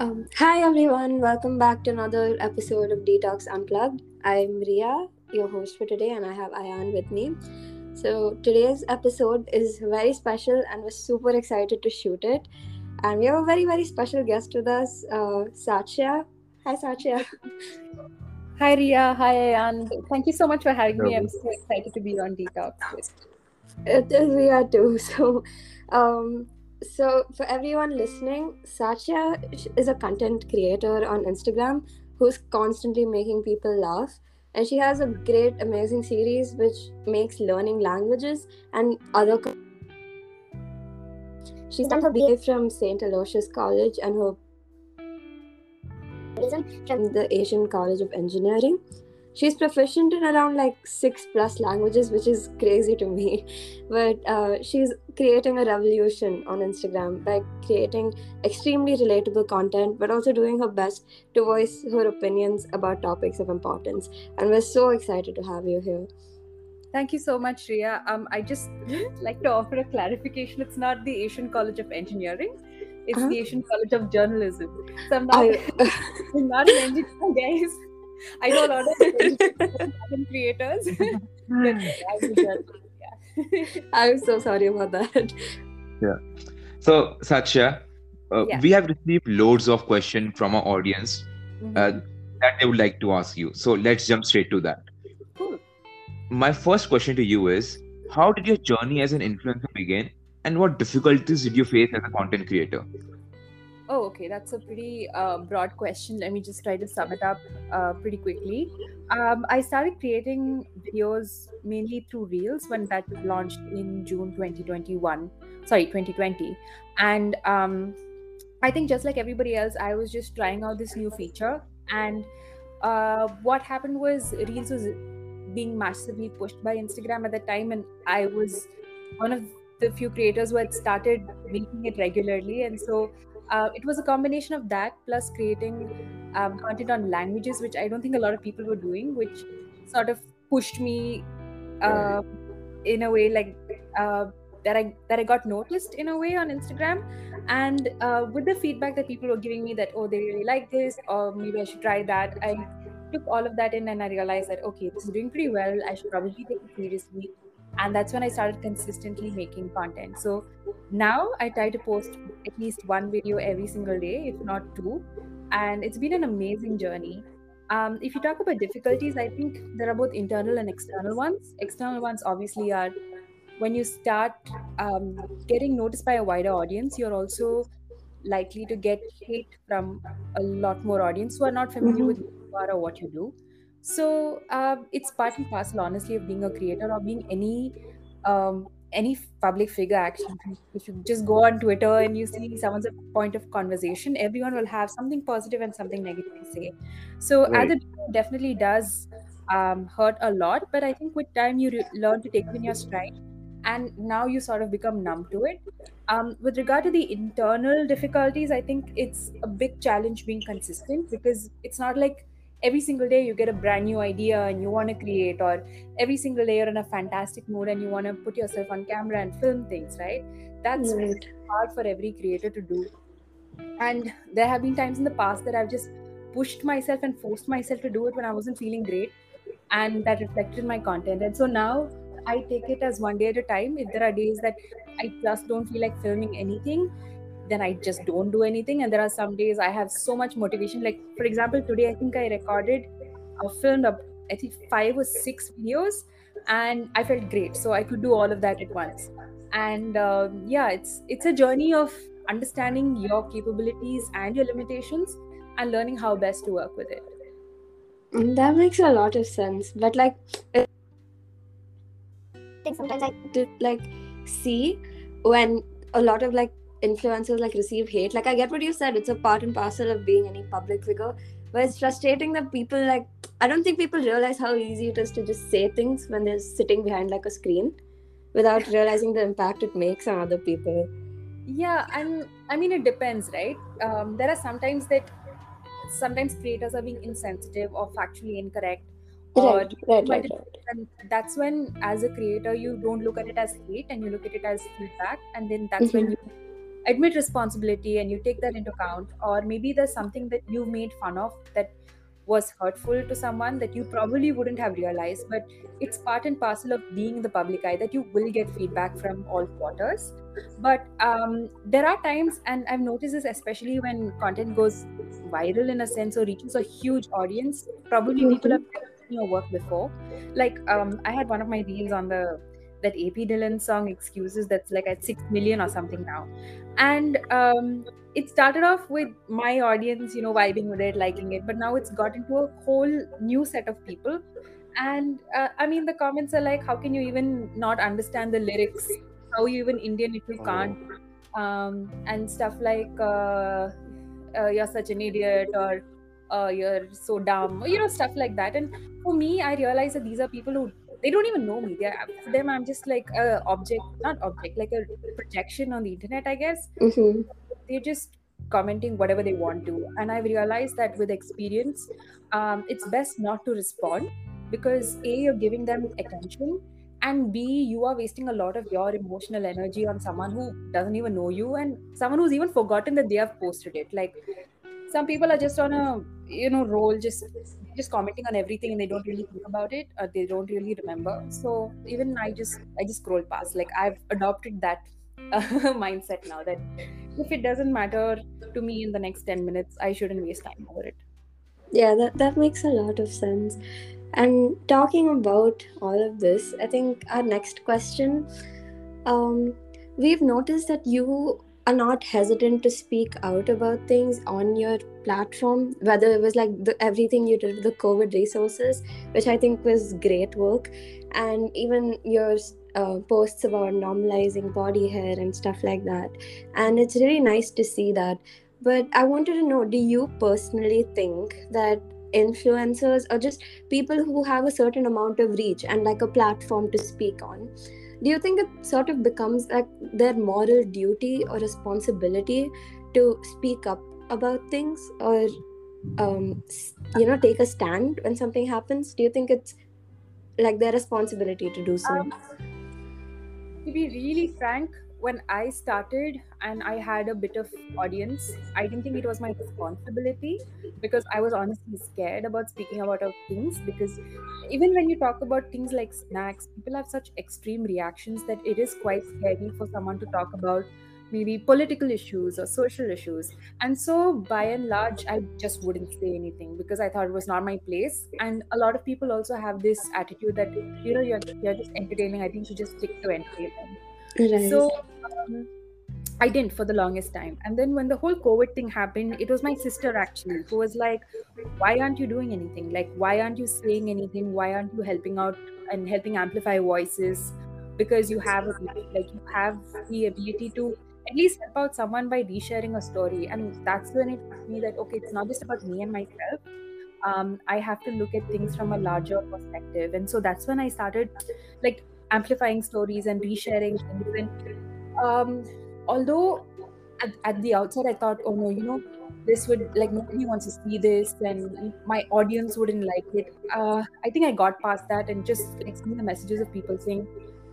Um, hi everyone, welcome back to another episode of Detox Unplugged. I'm Ria, your host for today, and I have Ayan with me. So today's episode is very special, and we're super excited to shoot it. And we have a very very special guest with us, uh, Satya. Hi Satya. Hi Ria, hi Ayan. Thank you so much for having me. I'm so excited to be on Detox. It is Ria too. So, um, so for everyone listening, Satya is a content creator on Instagram who's constantly making people laugh. And she has a great, amazing series which makes learning languages and other. Co- She's done her BA from St. Aloysius College and her from the Asian College of Engineering. She's proficient in around like six plus languages, which is crazy to me. But uh, she's creating a revolution on Instagram by creating extremely relatable content, but also doing her best to voice her opinions about topics of importance. And we're so excited to have you here. Thank you so much, Ria. Um, I just like to offer a clarification. It's not the Asian College of Engineering. It's Uh-huh. the Asian College of Journalism. So I'm not, I, I'm not an engineer, guys. I know a lot of content creators. I do journalism, yeah. I'm so sorry about that. Yeah. So, Satya, uh, Yeah. we have received loads of questions from our audience uh, that they would like to ask you. So, let's jump straight to that. Cool. My first question to you is How did your journey as an influencer begin, and what difficulties did you face as a content creator? Oh, okay. That's a pretty uh, broad question. Let me just try to sum it up uh, pretty quickly. Um, I started creating videos mainly through Reels when that was launched in June 2021. Sorry, 2020. And um, I think just like everybody else, I was just trying out this new feature. And uh, what happened was Reels was being massively pushed by Instagram at the time, and I was one of the few creators who had started making it regularly. And so uh, it was a combination of that plus creating um, content on languages, which I don't think a lot of people were doing, which sort of pushed me uh, in a way like uh, that I that I got noticed in a way on Instagram, and uh, with the feedback that people were giving me that oh they really like this or maybe I should try that, I took all of that in and I realized that okay this is doing pretty well. I should probably take it seriously, and that's when I started consistently making content. So now I try to post at least one video every single day, if not two, and it's been an amazing journey. Um, if you talk about difficulties, I think there are both internal and external ones. External ones obviously are when you start um, getting noticed by a wider audience, you're also likely to get hate from a lot more audience who are not familiar Mhm. with who you are or what you do. So uh, it's part and parcel, honestly, of being a creator or being any um, any public figure. Actually, if you just go on Twitter and you see someone's a point of conversation, everyone will have something positive and something negative to say. So Right. it definitely does um, hurt a lot, but I think with time you re- learn to take it in your stride, and now you sort of become numb to it. Um, with regard to the internal difficulties, I think it's a big challenge being consistent because it's not like every single day you get a brand new idea and you want to create, or every single day you're in a fantastic mood and you want to put yourself on camera and film things, right? That's Right. hard for every creator to do. And there have been times in the past that I've just pushed myself and forced myself to do it when I wasn't feeling great, and that reflected my content. And so now I take it as one day at a time. If there are days that I just don't feel like filming anything, then I just don't do anything. And there are some days I have so much motivation. Like, for example, today I think I recorded or filmed up, I think five or six videos, and I felt great. So I could do all of that at once. And um, yeah, it's it's a journey of understanding your capabilities and your limitations and learning how best to work with it. Mm, That makes a lot of sense. But like, sometimes I did like see when a lot of like influencers like receive hate. Like I get what you said. It's a part and parcel of being any public figure. But it's frustrating that people like I don't think people realize how easy it is to just say things when they're sitting behind like a screen without realizing the impact it makes on other people. Yeah, and I mean it depends, right? Um, there are sometimes that sometimes creators are being insensitive or factually incorrect or Right, right, right, right. and that's when as a creator you don't look at it as hate and you look at it as feedback and then that's when you admit responsibility and you take that into account or maybe there's something that you made fun of that was hurtful to someone that you probably wouldn't have realized but it's part and parcel of being in the public eye that you will get feedback from all quarters. But um, there are times and i've noticed this especially when content goes viral in a sense or reaches a huge audience probably people have seen your work before. Like um, i had one of my reels on the that AP Dhillon song excuses that's like at 6 million or something now. And um, it started off with my audience you know vibing with it liking it but now it's got into a whole new set of people. And uh, i mean the comments are like how can you even not understand the lyrics? How you even indian if you can't? Um, and stuff like uh, uh, you're such an idiot or uh, you're so dumb you know stuff like that. And for me i realize that these are people who they don't even know me. They're for them i'm just like a object not object like a projection on the internet i guess. Mm-hmm. they're just commenting whatever they want to. And i've realized that with experience um, it's best not to respond because a you're giving them attention and b you are wasting a lot of your emotional energy on someone who doesn't even know you and someone who's even forgotten that they have posted it. Like some people are just on a you know role just just commenting on everything and they don't really think about it or they don't really remember. So even i just i just scroll past. Like i've adopted that uh, mindset now that if it doesn't matter to me in the next 10 minutes i shouldn't waste time over it. Yeah, that, that makes a lot of sense. And talking about all of this, I think our next question um, we've noticed that you are not hesitant to speak out about things on your platform, whether it was like the, everything you did with the COVID resources, which I think was great work, and even your uh, posts about normalizing body hair and stuff like that. And it's really nice to see that. But I wanted to know do you personally think that influencers or just people who have a certain amount of reach and like a platform to speak on do you think it sort of becomes like their moral duty or responsibility to speak up about things or um, you know take a stand when something happens? Do you think it's like their responsibility to do so? Um, to be really frank when i started and i had a bit of audience i didn't think it was my responsibility because i was honestly scared about speaking about our things because even when you talk about things like snacks people have such extreme reactions that it is quite scary for someone to talk about maybe political issues or social issues. And so by and large i just wouldn't say anything because i thought it was not my place. And a lot of people also have this attitude that you know you're, you're just entertaining. I think you just stick to entertainment right so um, I didn't for the longest time. And then when the whole COVID thing happened, it was my sister actually who was like, Why aren't you doing anything? Like, why aren't you saying anything? Why aren't you helping out and helping amplify voices? Because you have like you have the ability to at least help out someone by resharing a story. And that's when it hit me that okay, it's not just about me and myself. Um, I have to look at things from a larger perspective. And so that's when I started like amplifying stories and resharing things and um, although at, at the outset I thought, oh no, you know, this would like nobody wants to see this, and my audience wouldn't like it. Uh, I think I got past that and just like seeing the messages of people saying,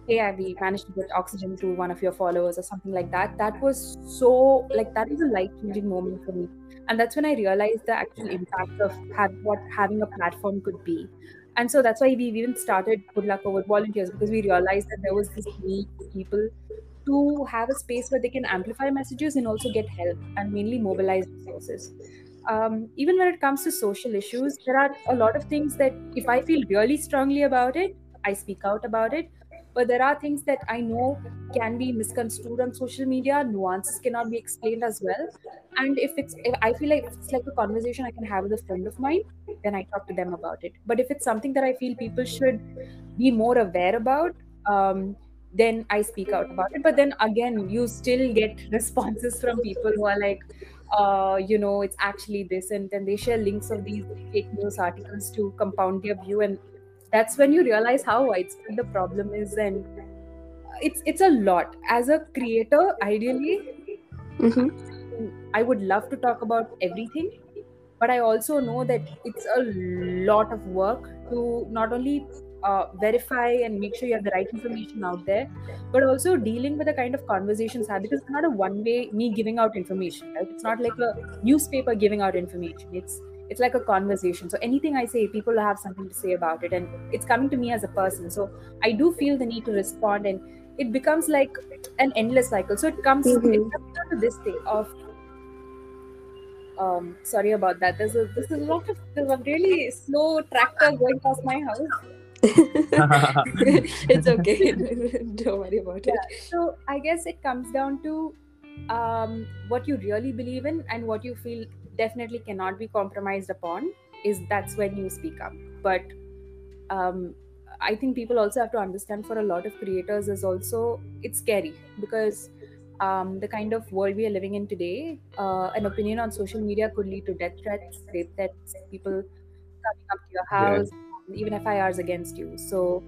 "Hey, I managed to get oxygen through one of your followers" or something like that. That was so like that was a life changing moment for me, and that's when I realized the actual impact of have, what having a platform could be. And so that's why we even started Good Luck Over Volunteers because we realized that there was this need for people to have a space where they can amplify messages and also get help and mainly mobilize resources. Um, even when it comes to social issues, there are a lot of things that if I feel really strongly about it, I speak out about it. But there are things that I know can be misconstrued on social media. Nuances cannot be explained as well. And if it's, if I feel like it's like a conversation I can have with a friend of mine, then I talk to them about it. But if it's something that I feel people should be more aware about, um, then I speak out about it. But then again, you still get responses from people who are like, uh, you know, it's actually this, and then they share links of these fake news articles to compound their view, and that's when you realize how widespread the problem is, and it's it's a lot. As a creator, ideally, hmm I would love to talk about everything, but I also know that it's a lot of work to not only uh, verify and make sure you have the right information out there, but also dealing with the kind of conversations have because it's not a one way me giving out information, right? It's not like a newspaper giving out information. It's it's like a conversation. So anything I say, people have something to say about it, and it's coming to me as a person. So I do feel the need to respond, and it becomes like an endless cycle. So it comes, Mhm. it comes down to this thing of um sorry about that there's a this is a lot of there's a really slow tractor going past my house it's okay. Don't worry about it. so i guess it comes down to um what you really believe in and what you feel definitely cannot be compromised upon is that's when you speak up but um i think people also have to understand for a lot of creators is also it's scary because um, the kind of world we are living in today, uh, an opinion on social media could lead to death threats, rape threats, people coming up to your Yeah. house, even FIRs against you. So,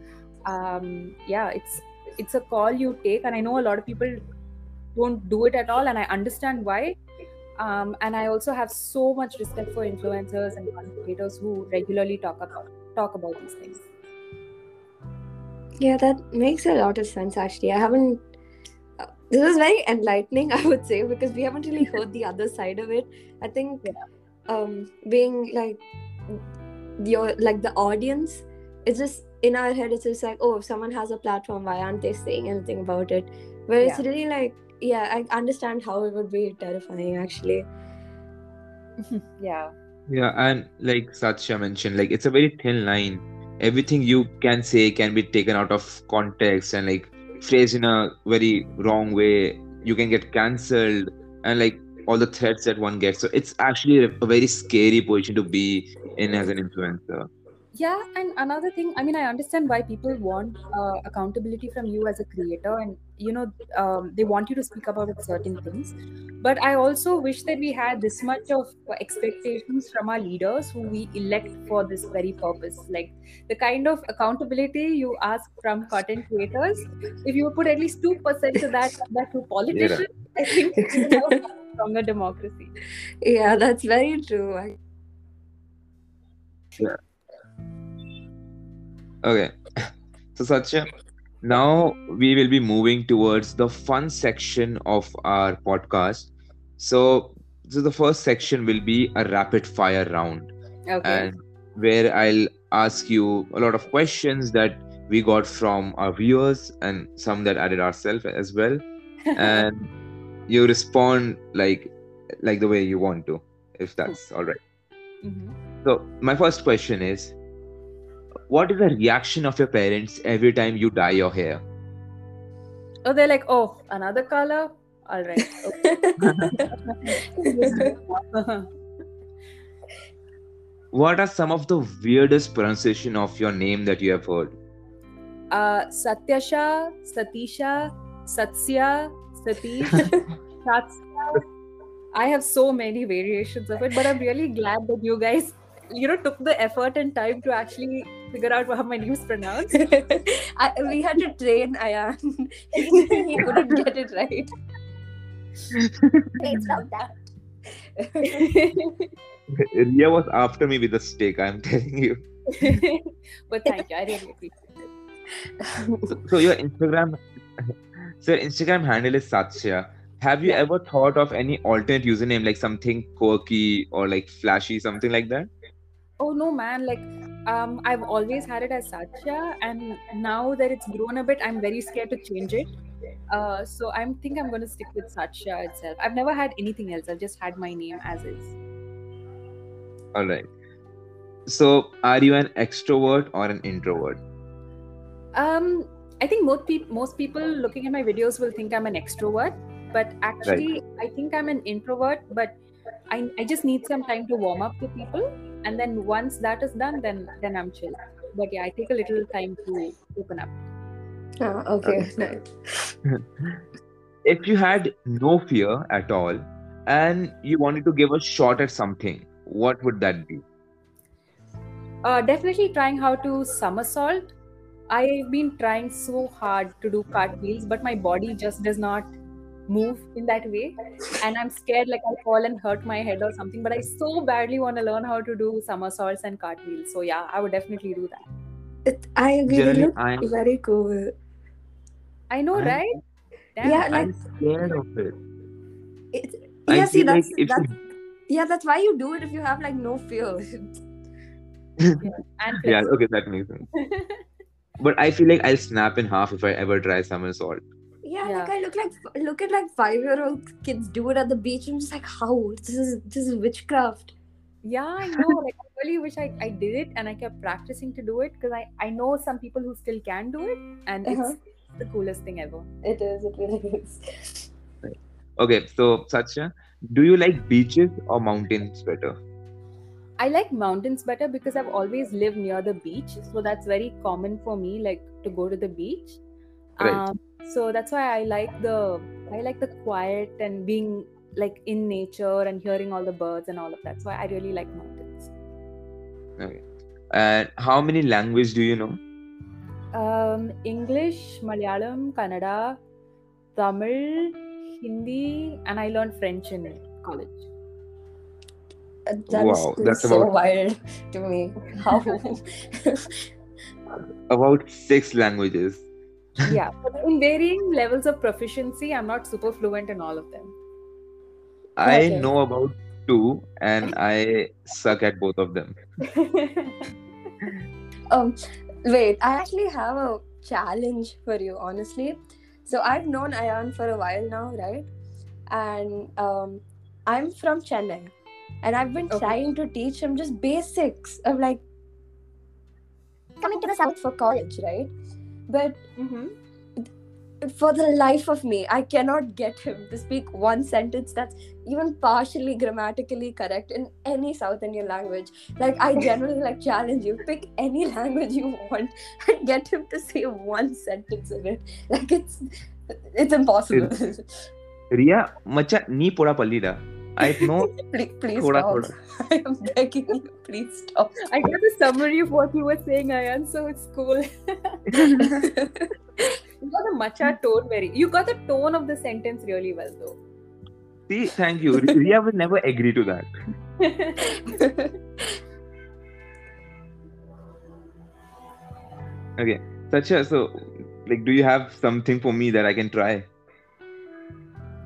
um, yeah, it's it's a call you take, and I know a lot of people don't do it at all, and I understand why. Um, and I also have so much respect for influencers and content creators who regularly talk about talk about these things. Yeah, that makes a lot of sense actually. I haven't. Uh, this is very enlightening, I would say, because we haven't really heard the other side of it. I think, um, being like your like the audience, it's just in our head. It's just like, oh, if someone has a platform, why aren't they saying anything about it? Where it's really like, yeah, I understand how it would be terrifying actually. Yeah. Yeah, and like Satya mentioned, like it's a very thin line. Everything you can say can be taken out of context and like phrased in a very wrong way. You can get cancelled and like all the threats that one gets. So it's actually a, a very scary position to be in as an influencer. yeah and another thing i mean i understand why people want uh, accountability from you as a creator and you know um, they want you to speak about certain things. But i also wish that we had this much of expectations from our leaders who we elect for this very purpose. Like the kind of accountability you ask from content creators if you put at least 2% to that that to politicians i think we would a stronger democracy. Yeah, that's very true. I- Okay. So Satya, now we will be moving towards the fun section of our podcast. So, so the first section will be a rapid fire round. okay and where I'll ask you a lot of questions that we got from our viewers and some that added ourselves as well. And you respond like like the way you want to, if that's all right. Mhm. So my first question is what is the reaction of your parents every time you dye your hair? Oh, they're like, oh, another color? All right. Okay. What are some of the weirdest pronunciation of your name that you have heard? uh, Satyasha, Satisha, Satsya, Satish, Satsya. I have so many variations of it, but I'm really glad that you guys, you know, took the effort and time to actually figure out how my name is pronounced. I, we had to train Ayan. he couldn't get it right. Please stop that. Ria was after me with a stick, I'm telling you. but thank you. I really appreciate it. So, so your Instagram, so your Instagram handle is Satya. Have you Yeah. ever thought of any alternate username, like something quirky or like flashy, something like that? Oh no, man! Like, um, I've always had it as Satya, and now that it's grown a bit, I'm very scared to change it. Uh, so I think I'm going to stick with Satya itself. I've never had anything else. I've just had my name as is. All right. So, are you an extrovert or an introvert? Um, I think most people most people looking at my videos will think I'm an extrovert, but actually I think I'm an introvert. But I I just need some time to warm up to people, and then once that is done, then then I'm chill. But yeah, I take a little time to open up. Ah, okay. Nice. If you had no fear at all and you wanted to give a shot at something, what would that be? Uh, definitely trying how to somersault. I've been trying so hard to do cartwheels, but my body just does not move in that way. And I'm scared like I'll fall and hurt my head or something. But I so badly want to learn how to do somersaults and cartwheels. So yeah, I would definitely do that. It, I agree. They Generally, look I'm very cool. I know, I'm right? Damn. Yeah, like I'm scared of it. it's I yeah. See, feel like that's if yeah. That's why you do it if you have like no fear. And yeah, okay, that makes sense. But I feel like I'll snap in half if I ever try somersault. Yeah, Yeah. like I look like look at like five year old kids do it at the beach. I'm just like, how? This is this is witchcraft. Yeah, I know. Like, I really wish I, I did it and I kept practicing to do it because I, I know some people who still can do it and Uh-huh. it's the coolest thing ever. It is. It really is. Okay, so Satya, do you like beaches or mountains better? I like mountains better because I've always lived near the beach. So that's very common for me, like to go to the beach. Right. Um, so that's why I like the I like the quiet and being like in nature and hearing all the birds and all of that. So I really like mountains. Okay. And how many languages do you know? Um, English, Malayalam, Kannada, Tamil, Hindi, and I learned French in college. Uh, That is Wow, that's so about- wild to me. How? About six languages. Yeah, but in varying levels of proficiency, I'm not super fluent in all of them. I Okay. know about two, and I suck at both of them. um, wait. I actually have a challenge for you, honestly. So I've known Ayan for a while now, right? And um, I'm from Chennai, and I've been Okay. trying to teach him just basics of like coming to the south for college, right? But hmm for the life of me, I cannot get him to speak one sentence that's even partially grammatically correct in any South Indian language. Like I generally like challenge you, pick any language you want and get him to say one sentence in it. Like it's it's impossible. Ria, macha ni poda pallida. I know please, please thoda stop. thoda. I am begging you, please stop. I got the summary of what you were saying, Ayan, so it's cool. you got the macha tone very. You got the tone of the sentence really well, though. See, thank you. Ria will never agree to that. Okay, Satya, so like, do you have something for me that I can try?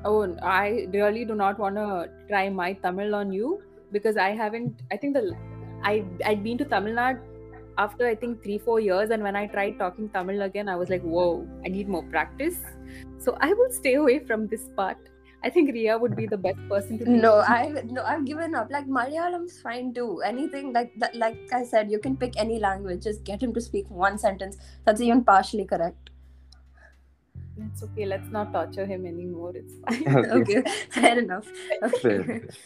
Oh, I really do not want to try my Tamil on you because I haven't. I think the I I'd been to Tamil Nadu after I think three four years, and when I tried talking Tamil again, I was like, whoa, I need more practice. So I will stay away from this part. I think Ria would be the best person to. No, me. I no, I've given up. Like Malayalam's fine too. Anything like that, like I said, you can pick any language. Just get him to speak one sentence that's even partially correct. It's okay. Let's not torture him anymore. It's fine. Okay. okay, fair enough. Okay. enough.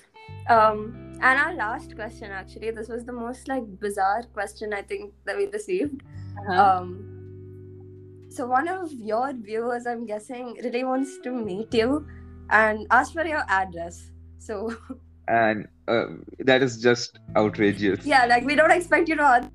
Um, and our last question, actually, this was the most like bizarre question I think that we received. Uh-huh. Um, so one of your viewers, I'm guessing, really wants to meet you and ask for your address. So And uh, that is just outrageous. yeah, like we don't expect you to. answer.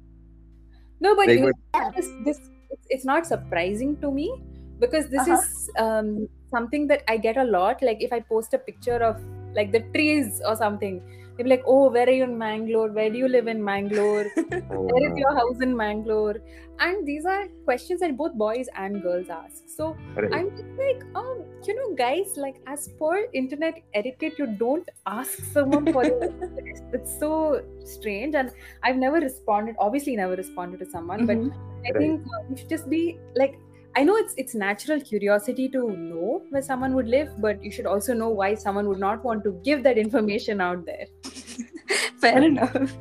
No, but Like, you but- this, this it's, it's not surprising to me because this Uh-huh. is um, something that I get a lot. Like if I post a picture of like the trees or something, they'll be like, "Oh, where are you in Mangalore? Where do you live in Mangalore? Oh, Where is your house in Mangalore?" And these are questions that both boys and girls ask. So Right. I'm just like, um, you know, guys, like as per internet etiquette, you don't ask someone for your. It's so strange, and I've never responded. Obviously, never responded to someone, but Mhm. I Right. think uh, you should just be like. I know it's it's natural curiosity to know where someone would live, but you should also know why someone would not want to give that information out there. Fair enough.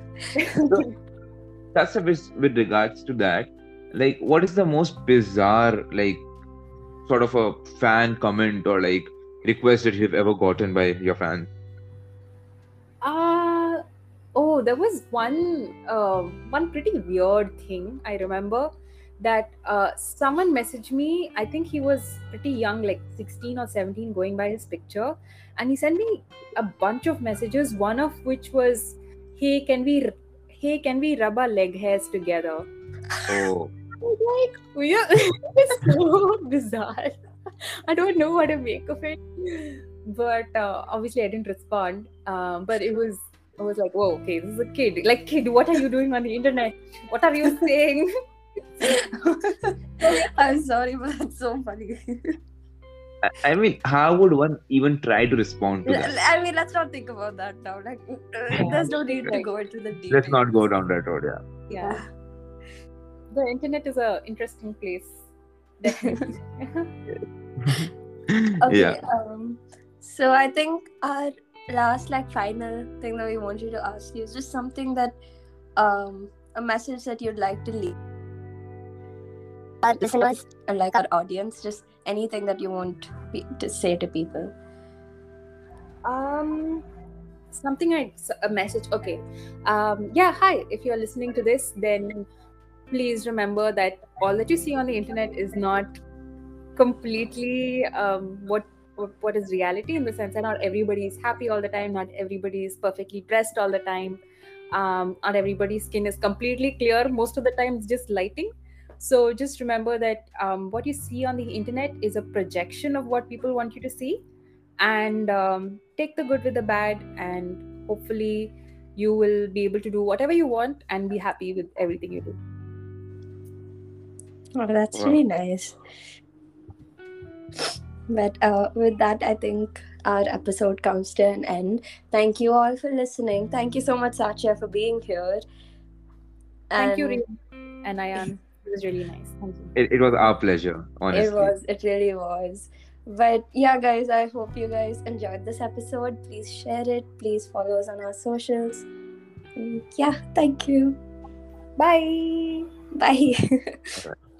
So, that's a with, with regards to that. Like, what is the most bizarre, like, sort of a fan comment or like request that you've ever gotten by your fans? Uh oh, there was one uh, one pretty weird thing I remember that uh, someone messaged me. I think he was pretty young, like 16 or 17, going by his picture, and he sent me a bunch of messages. One of which was, "Hey, can we, hey, can we rub our leg hairs together?" Oh, like, weird. it's so bizarre. I don't know what to make of it. But uh, obviously, I didn't respond. Um, but it was, I was like, whoa, okay, this is a kid. Like, kid, what are you doing on the internet? What are you saying? I'm sorry, but that's so funny. I, I mean, how would one even try to respond to that? I mean, let's not think about that now. Like, there's no need to go into the details. Let's not go down that road. Yeah. Yeah. The internet is a interesting place. Definitely. Okay. Yeah. Um, so I think our last, like, final thing that we want you to ask you is just something that, um, a message that you'd like to leave. Our listeners and like our audience, just anything that you want pe- to say to people. um something I a message okay. Um yeah hi if you're listening to this then please remember that all that you see on the internet is not completely um what what, what is reality in the sense that not everybody is happy all the time not everybody is perfectly dressed all the time. Um not everybody's skin is completely clear. Most of the time it's just lighting so just remember that um, what you see on the internet is a projection of what people want you to see and um, take the good with the bad and hopefully you will be able to do whatever you want and be happy with everything you do Oh, that's Wow. really nice. But uh, with that, I think our episode comes to an end. Thank you all for listening. Thank you so much, Satya, for being here. thank you And Reem and Ayan it was really nice thank you It, it was our pleasure, honestly. It was, it really was. But yeah, guys, I hope you guys enjoyed this episode. Please share it. Please follow us on our socials. And yeah, thank you. bye Bye.